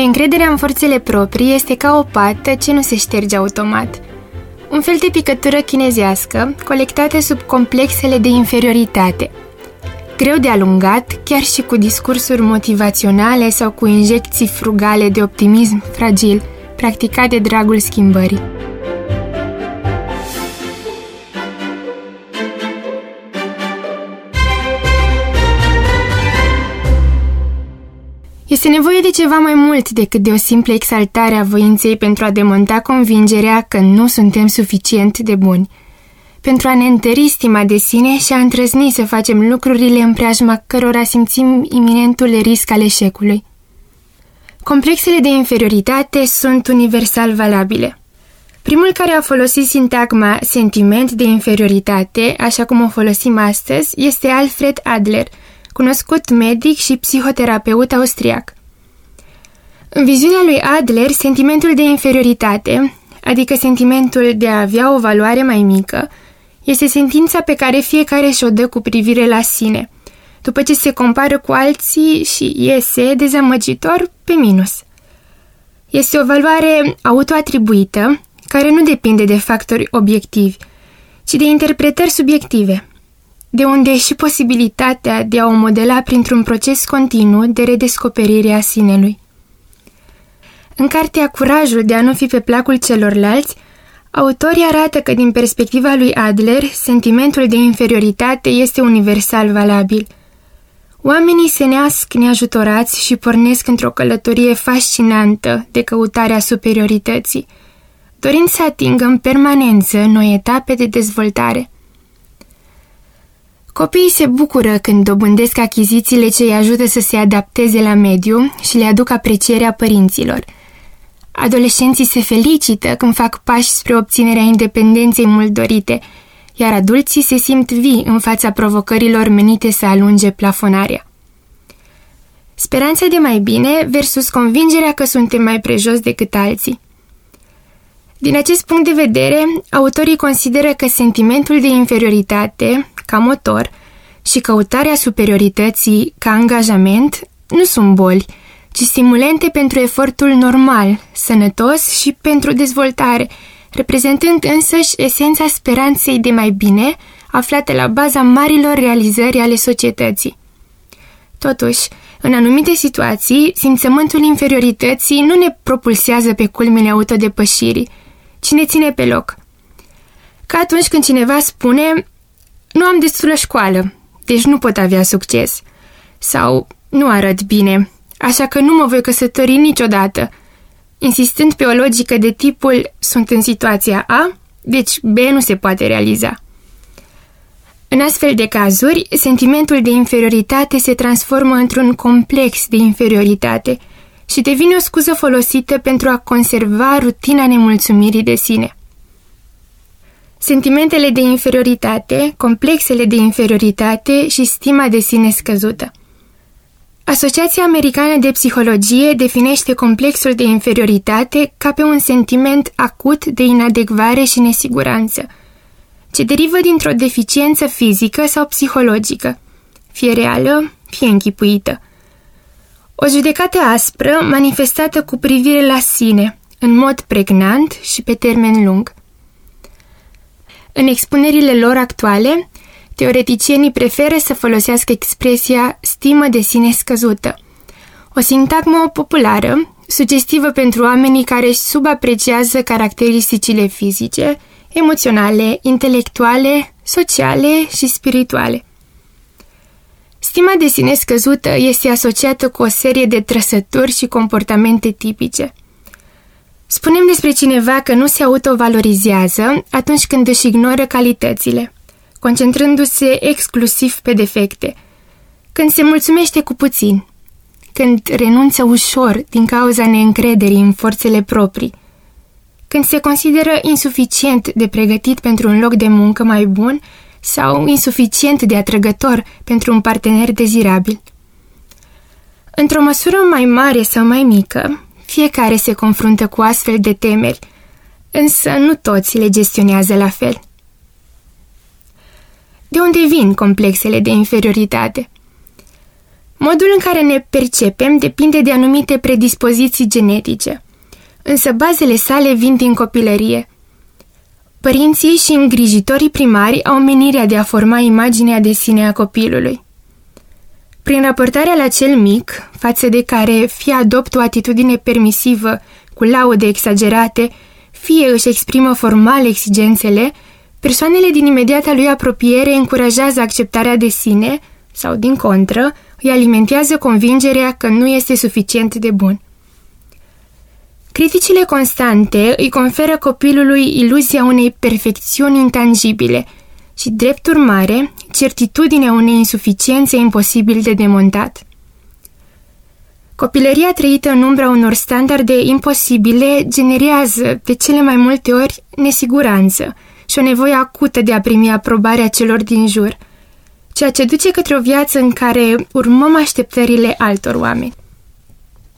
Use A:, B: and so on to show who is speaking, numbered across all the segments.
A: Neîncrederea în forțele proprii este ca o pată ce nu se șterge automat. Un fel de picătură chinezească, colectată sub complexele de inferioritate. Greu de alungat, chiar și cu discursuri motivaționale sau cu injecții frugale de optimism fragil, practicat de dragul schimbării. Este nevoie de ceva mai mult decât de o simplă exaltare a voinței pentru a demonta convingerea că nu suntem suficient de buni, pentru a ne întări stima de sine și a întrăzni să facem lucrurile în preajma cărora simțim iminentul risc al eșecului. Complexele de inferioritate sunt universal valabile. Primul care a folosit sintagma sentiment de inferioritate, așa cum o folosim astăzi, este Alfred Adler – cunoscut medic și psihoterapeut austriac. În viziunea lui Adler, sentimentul de inferioritate, adică sentimentul de a avea o valoare mai mică, este sentința pe care fiecare și-o dă cu privire la sine, după ce se compară cu alții și iese dezamăgitor pe minus. Este o valoare autoatribuită, care nu depinde de factori obiectivi, ci de interpretări subiective – de unde și posibilitatea de a o modela printr-un proces continuu de redescoperire a sinelui. În cartea Curajul de a nu fi pe placul celorlalți, autorii arată că din perspectiva lui Adler, sentimentul de inferioritate este universal valabil. Oamenii se neasc neajutorați și pornesc într-o călătorie fascinantă de căutarea superiorității, dorind să atingă în permanență noi etape de dezvoltare – Copiii se bucură când dobândesc achizițiile ce îi ajută să se adapteze la mediu și le aduc aprecierea părinților. Adolescenții se felicită când fac pași spre obținerea independenței mult dorite, iar adulții se simt vii în fața provocărilor menite să alunge plafonarea. Speranța de mai bine versus convingerea că suntem mai prejos decât alții. Din acest punct de vedere, autorii consideră că sentimentul de inferioritate, ca motor, și căutarea superiorității ca angajament nu sunt boli, ci stimulente pentru efortul normal, sănătos și pentru dezvoltare, reprezentând însăși esența speranței de mai bine, aflate la baza marilor realizări ale societății. Totuși, în anumite situații, simțământul inferiorității nu ne propulsează pe culmile autodepășirii, ci ne ține pe loc. Ca atunci când cineva spune nu am destulă școală, deci nu pot avea succes. Sau nu arăt bine, așa că nu mă voi căsători niciodată. Insistând pe o logică de tipul sunt în situația A, deci B nu se poate realiza. În astfel de cazuri, sentimentul de inferioritate se transformă într-un complex de inferioritate și devine o scuză folosită pentru a conserva rutina nemulțumirii de sine. Sentimentele de inferioritate, complexele de inferioritate și stima de sine scăzută. Asociația Americană de Psihologie definește complexul de inferioritate ca pe un sentiment acut de inadecvare și nesiguranță, ce derivă dintr-o deficiență fizică sau psihologică, fie reală, fie închipuită. O judecată aspră manifestată cu privire la sine, în mod pregnant și pe termen lung – în expunerile lor actuale, teoreticienii preferă să folosească expresia stimă de sine scăzută, o sintagmă populară, sugestivă pentru oamenii care își subapreciază caracteristicile fizice, emoționale, intelectuale, sociale și spirituale. Stima de sine scăzută este asociată cu o serie de trăsături și comportamente tipice – Spunem despre cineva că nu se autovalorizează atunci când își ignoră calitățile, concentrându-se exclusiv pe defecte, când se mulțumește cu puțin, când renunță ușor din cauza neîncrederii în forțele proprii, când se consideră insuficient de pregătit pentru un loc de muncă mai bun sau insuficient de atrăgător pentru un partener dezirabil. Într-o măsură mai mare sau mai mică, fiecare se confruntă cu astfel de temeri, însă nu toți le gestionează la fel. De unde vin complexele de inferioritate? Modul în care ne percepem depinde de anumite predispoziții genetice, însă bazele sale vin din copilărie. Părinții și îngrijitorii primari au menirea de a forma imaginea de sine a copilului. Prin raportarea la cel mic, față de care fie adoptă o atitudine permisivă cu laude exagerate, fie își exprimă formal exigențele, persoanele din imediata lui apropiere încurajează acceptarea de sine sau, din contră, îi alimentează convingerea că nu este suficient de bun. Criticile constante îi conferă copilului iluzia unei perfecțiuni intangibile și, drept urmare, certitudinea unei insuficiențe imposibil de demontat. Copilăria trăită în umbra unor standarde imposibile generează, de cele mai multe ori, nesiguranță și o nevoie acută de a primi aprobarea celor din jur, ceea ce duce către o viață în care urmăm așteptările altor oameni.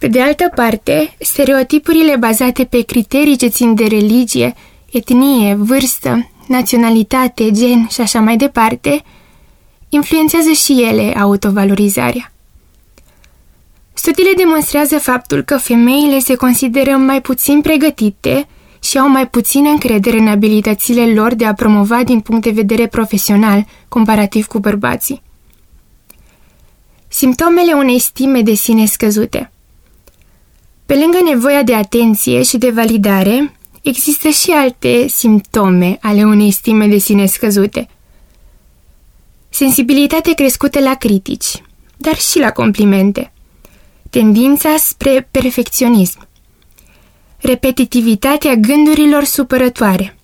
A: Pe de altă parte, stereotipurile bazate pe criterii ce țin de religie, etnie, vârstă, naționalitate, gen și așa mai departe, influențează și ele autovalorizarea. Studiile demonstrează faptul că femeile se consideră mai puțin pregătite și au mai puțină încredere în abilitățile lor de a promova din punct de vedere profesional, comparativ cu bărbații. Simptomele unei stime de sine scăzute Pe lângă nevoia de atenție și de validare, există și alte simptome ale unei stime de sine scăzute. Sensibilitate crescută la critici, dar și la complimente – tendința spre perfecționism, repetitivitatea gândurilor supărătoare,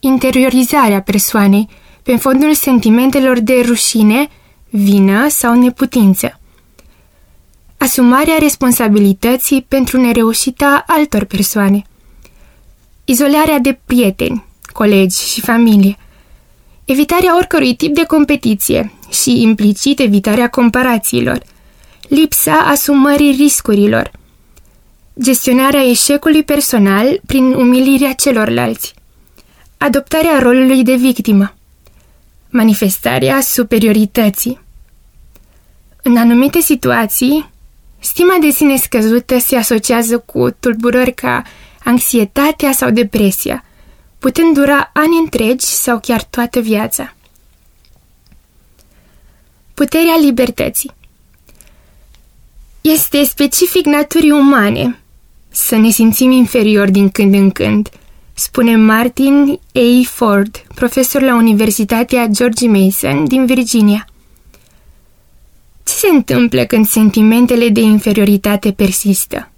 A: interiorizarea persoanei pe fondul sentimentelor de rușine, vină sau neputință, asumarea responsabilității pentru nereușita altor persoane, izolarea de prieteni, colegi și familie, evitarea oricărui tip de competiție și implicit evitarea comparațiilor, lipsa asumării riscurilor, gestionarea eșecului personal prin umilirea celorlalți, adoptarea rolului de victimă, manifestarea superiorității. În anumite situații, stima de sine scăzută se asociază cu tulburări ca anxietatea sau depresia, putând dura ani întregi sau chiar toată viața. Puterea libertății este specific naturii umane să ne simțim inferior din când în când, spune Martin A. Ford, profesor la Universitatea George Mason din Virginia. Ce se întâmplă când sentimentele de inferioritate persistă?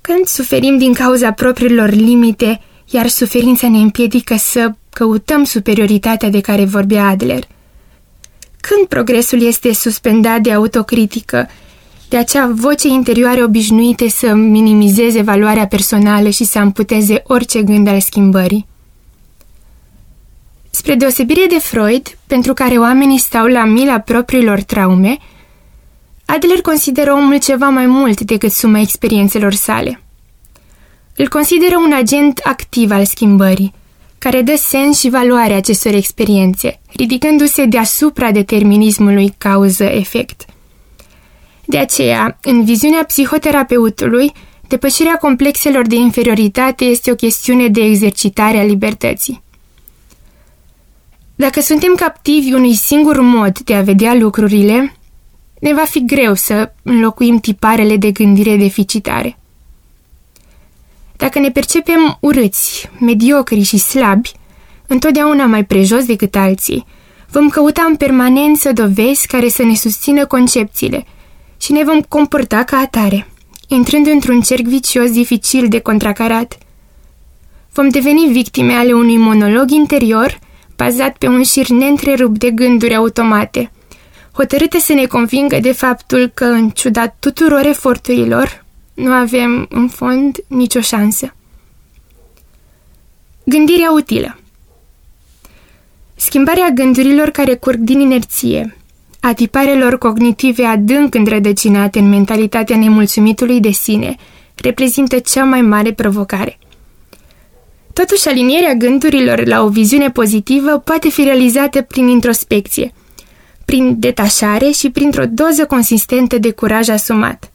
A: Când suferim din cauza propriilor limite, iar suferința ne împiedică să căutăm superioritatea de care vorbea Adler – când progresul este suspendat de autocritică, de acea voce interioară obișnuite să minimizeze valoarea personală și să amputeze orice gând al schimbării. Spre deosebire de Freud, pentru care oamenii stau la mila propriilor traume, Adler consideră omul ceva mai mult decât suma experiențelor sale. Îl consideră un agent activ al schimbării, care dă sens și valoare acestor experiențe, ridicându-se deasupra determinismului cauză-efect. De aceea, în viziunea psihoterapeutului, depășirea complexelor de inferioritate este o chestiune de exercitare a libertății. Dacă suntem captivi unui singur mod de a vedea lucrurile, ne va fi greu să înlocuim tiparele de gândire deficitare. Dacă ne percepem urâți, mediocri și slabi, întotdeauna mai prejos decât alții, vom căuta în permanență dovezi care să ne susțină concepțiile și ne vom comporta ca atare, intrând într-un cerc vicios dificil de contracarat. Vom deveni victime ale unui monolog interior bazat pe un șir neîntrerupt de gânduri automate, hotărâte să ne convingă de faptul că, în ciuda tuturor eforturilor, nu avem, în fond, nicio șansă. Gândirea utilă Schimbarea gândurilor care curg din inerție, a tiparelor cognitive adânc înrădăcinate în mentalitatea nemulțumitului de sine, reprezintă cea mai mare provocare. Totuși, alinierea gândurilor la o viziune pozitivă poate fi realizată prin introspecție, prin detașare și printr-o doză consistentă de curaj asumat.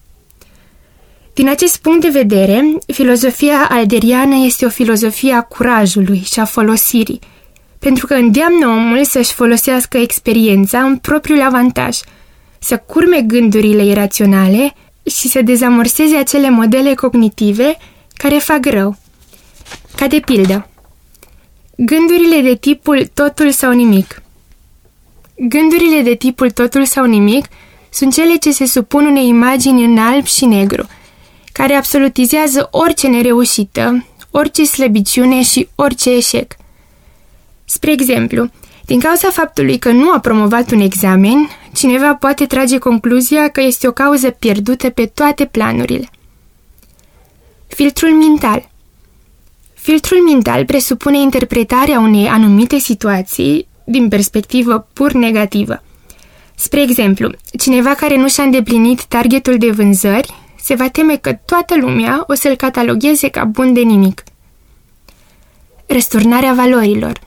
A: Din acest punct de vedere, filozofia alderiană este o filozofie a curajului și a folosirii, pentru că îndeamnă omul să-și folosească experiența în propriul avantaj, să curme gândurile iraționale și să dezamorseze acele modele cognitive care fac rău. Ca de pildă, gândurile de tipul totul sau nimic. Gândurile de tipul totul sau nimic sunt cele ce se supun unei imagini în alb și negru, care absolutizează orice nereușită, orice slăbiciune și orice eșec. Spre exemplu, din cauza faptului că nu a promovat un examen, cineva poate trage concluzia că este o cauză pierdută pe toate planurile. Filtrul mental Filtrul mental presupune interpretarea unei anumite situații din perspectivă pur negativă. Spre exemplu, cineva care nu și-a îndeplinit targetul de vânzări se va teme că toată lumea o să-l catalogheze ca bun de nimic. Răsturnarea valorilor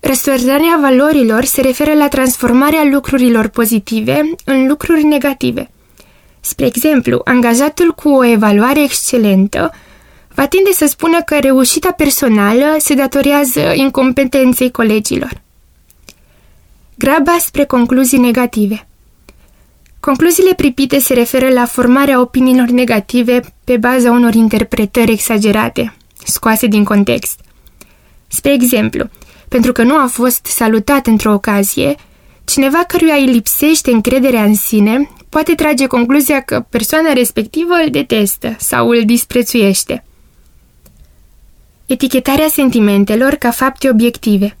A: Răsturnarea valorilor se referă la transformarea lucrurilor pozitive în lucruri negative. Spre exemplu, angajatul cu o evaluare excelentă va tinde să spună că reușita personală se datorează incompetenței colegilor. Graba spre concluzii negative Concluziile pripite se referă la formarea opiniilor negative pe baza unor interpretări exagerate, scoase din context. Spre exemplu, pentru că nu a fost salutat într-o ocazie, cineva căruia îi lipsește încrederea în sine poate trage concluzia că persoana respectivă îl detestă sau îl disprețuiește. Etichetarea sentimentelor ca fapte obiective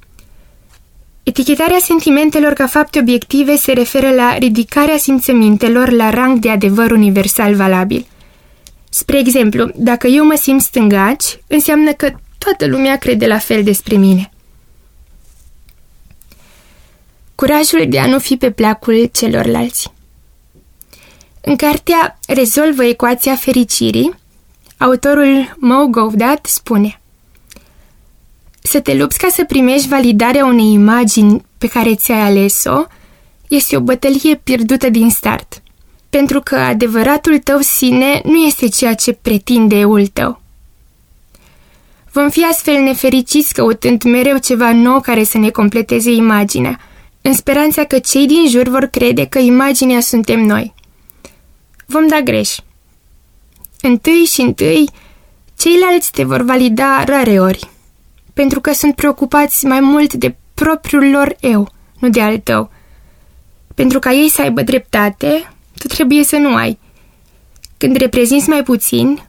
A: Etichetarea sentimentelor ca fapte obiective se referă la ridicarea simțămintelor la rang de adevăr universal valabil. Spre exemplu, dacă eu mă simt stângaci, înseamnă că toată lumea crede la fel despre mine. Curajul de a nu fi pe placul celorlalți În cartea Rezolvă ecuația fericirii, autorul Mo Govdat spune să te lupți ca să primești validarea unei imagini pe care ți-ai ales-o este o bătălie pierdută din start, pentru că adevăratul tău sine nu este ceea ce pretinde eul tău. Vom fi astfel nefericiți căutând mereu ceva nou care să ne completeze imaginea, în speranța că cei din jur vor crede că imaginea suntem noi. Vom da greș. Întâi și întâi, ceilalți te vor valida rare ori pentru că sunt preocupați mai mult de propriul lor eu, nu de al tău. Pentru ca ei să aibă dreptate, tu trebuie să nu ai. Când reprezinți mai puțin,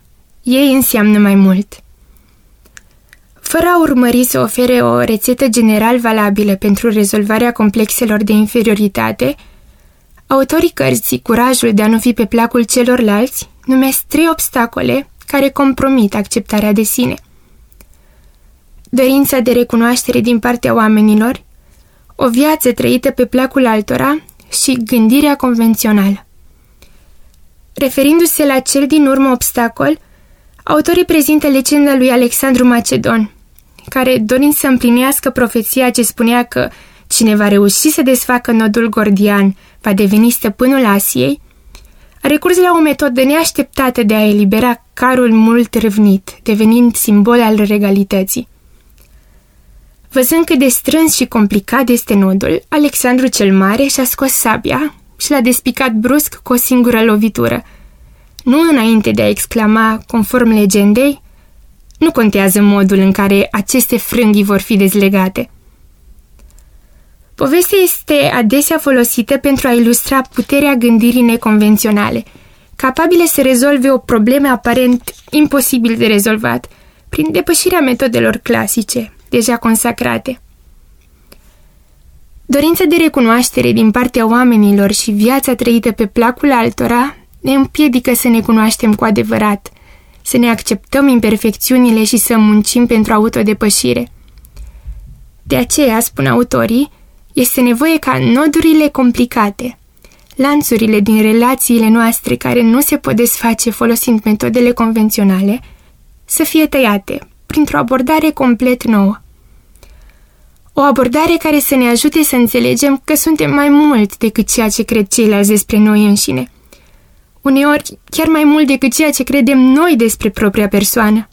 A: ei înseamnă mai mult. Fără a urmări să ofere o rețetă general valabilă pentru rezolvarea complexelor de inferioritate, autorii cărții Curajul de a nu fi pe placul celorlalți numesc trei obstacole care compromit acceptarea de sine – dorința de recunoaștere din partea oamenilor, o viață trăită pe placul altora și gândirea convențională. Referindu-se la cel din urmă obstacol, autorii prezintă legenda lui Alexandru Macedon, care, dorind să împlinească profeția ce spunea că cine va reuși să desfacă nodul gordian va deveni stăpânul Asiei, a recurs la o metodă neașteptată de a elibera carul mult râvnit, devenind simbol al regalității. Văzând cât de strâns și complicat este nodul, Alexandru cel Mare și-a scos sabia și l-a despicat brusc cu o singură lovitură. Nu înainte de a exclama, conform legendei, nu contează modul în care aceste frânghii vor fi dezlegate. Povestea este adesea folosită pentru a ilustra puterea gândirii neconvenționale, capabile să rezolve o problemă aparent imposibil de rezolvat, prin depășirea metodelor clasice, deja consacrate. Dorința de recunoaștere din partea oamenilor și viața trăită pe placul altora ne împiedică să ne cunoaștem cu adevărat, să ne acceptăm imperfecțiunile și să muncim pentru autodepășire. De aceea, spun autorii, este nevoie ca nodurile complicate, lanțurile din relațiile noastre care nu se pot desface folosind metodele convenționale, să fie tăiate printr-o abordare complet nouă. O abordare care să ne ajute să înțelegem că suntem mai mult decât ceea ce cred ceilalți despre noi înșine. Uneori, chiar mai mult decât ceea ce credem noi despre propria persoană.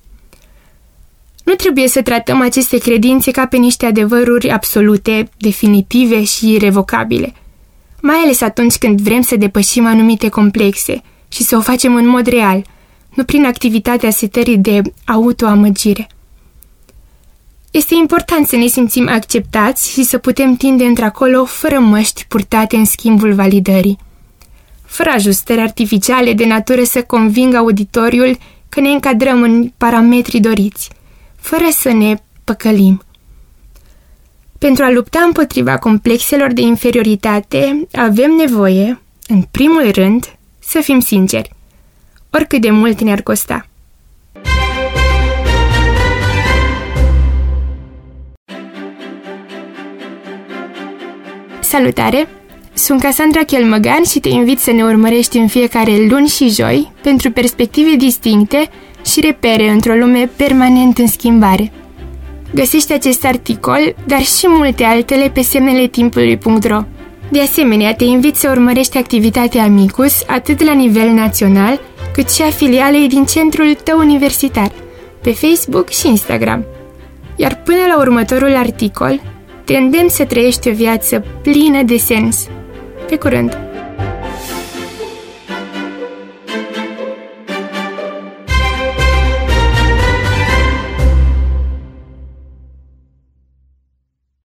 A: Nu trebuie să tratăm aceste credințe ca pe niște adevăruri absolute, definitive și irrevocabile, mai ales atunci când vrem să depășim anumite complexe și să o facem în mod real, nu prin activitatea setării de autoamăgire. Este important să ne simțim acceptați și să putem tinde într-acolo fără măști purtate în schimbul validării. Fără ajustări artificiale de natură să convingă auditoriul că ne încadrăm în parametrii doriți, fără să ne păcălim. Pentru a lupta împotriva complexelor de inferioritate, avem nevoie, în primul rând, să fim sinceri, oricât de mult ne-ar costa. Salutare! Sunt Cassandra Chelmăgan și te invit să ne urmărești în fiecare luni și joi pentru perspective distincte și repere într-o lume permanent în schimbare. Găsești acest articol, dar și multe altele pe semnele timpului.ro. De asemenea, te invit să urmărești activitatea Amicus atât la nivel național, cât și a filialei din centrul tău universitar, pe Facebook și Instagram. Iar până la următorul articol, te îndemn să trăiești o viață plină de sens. Pe curând!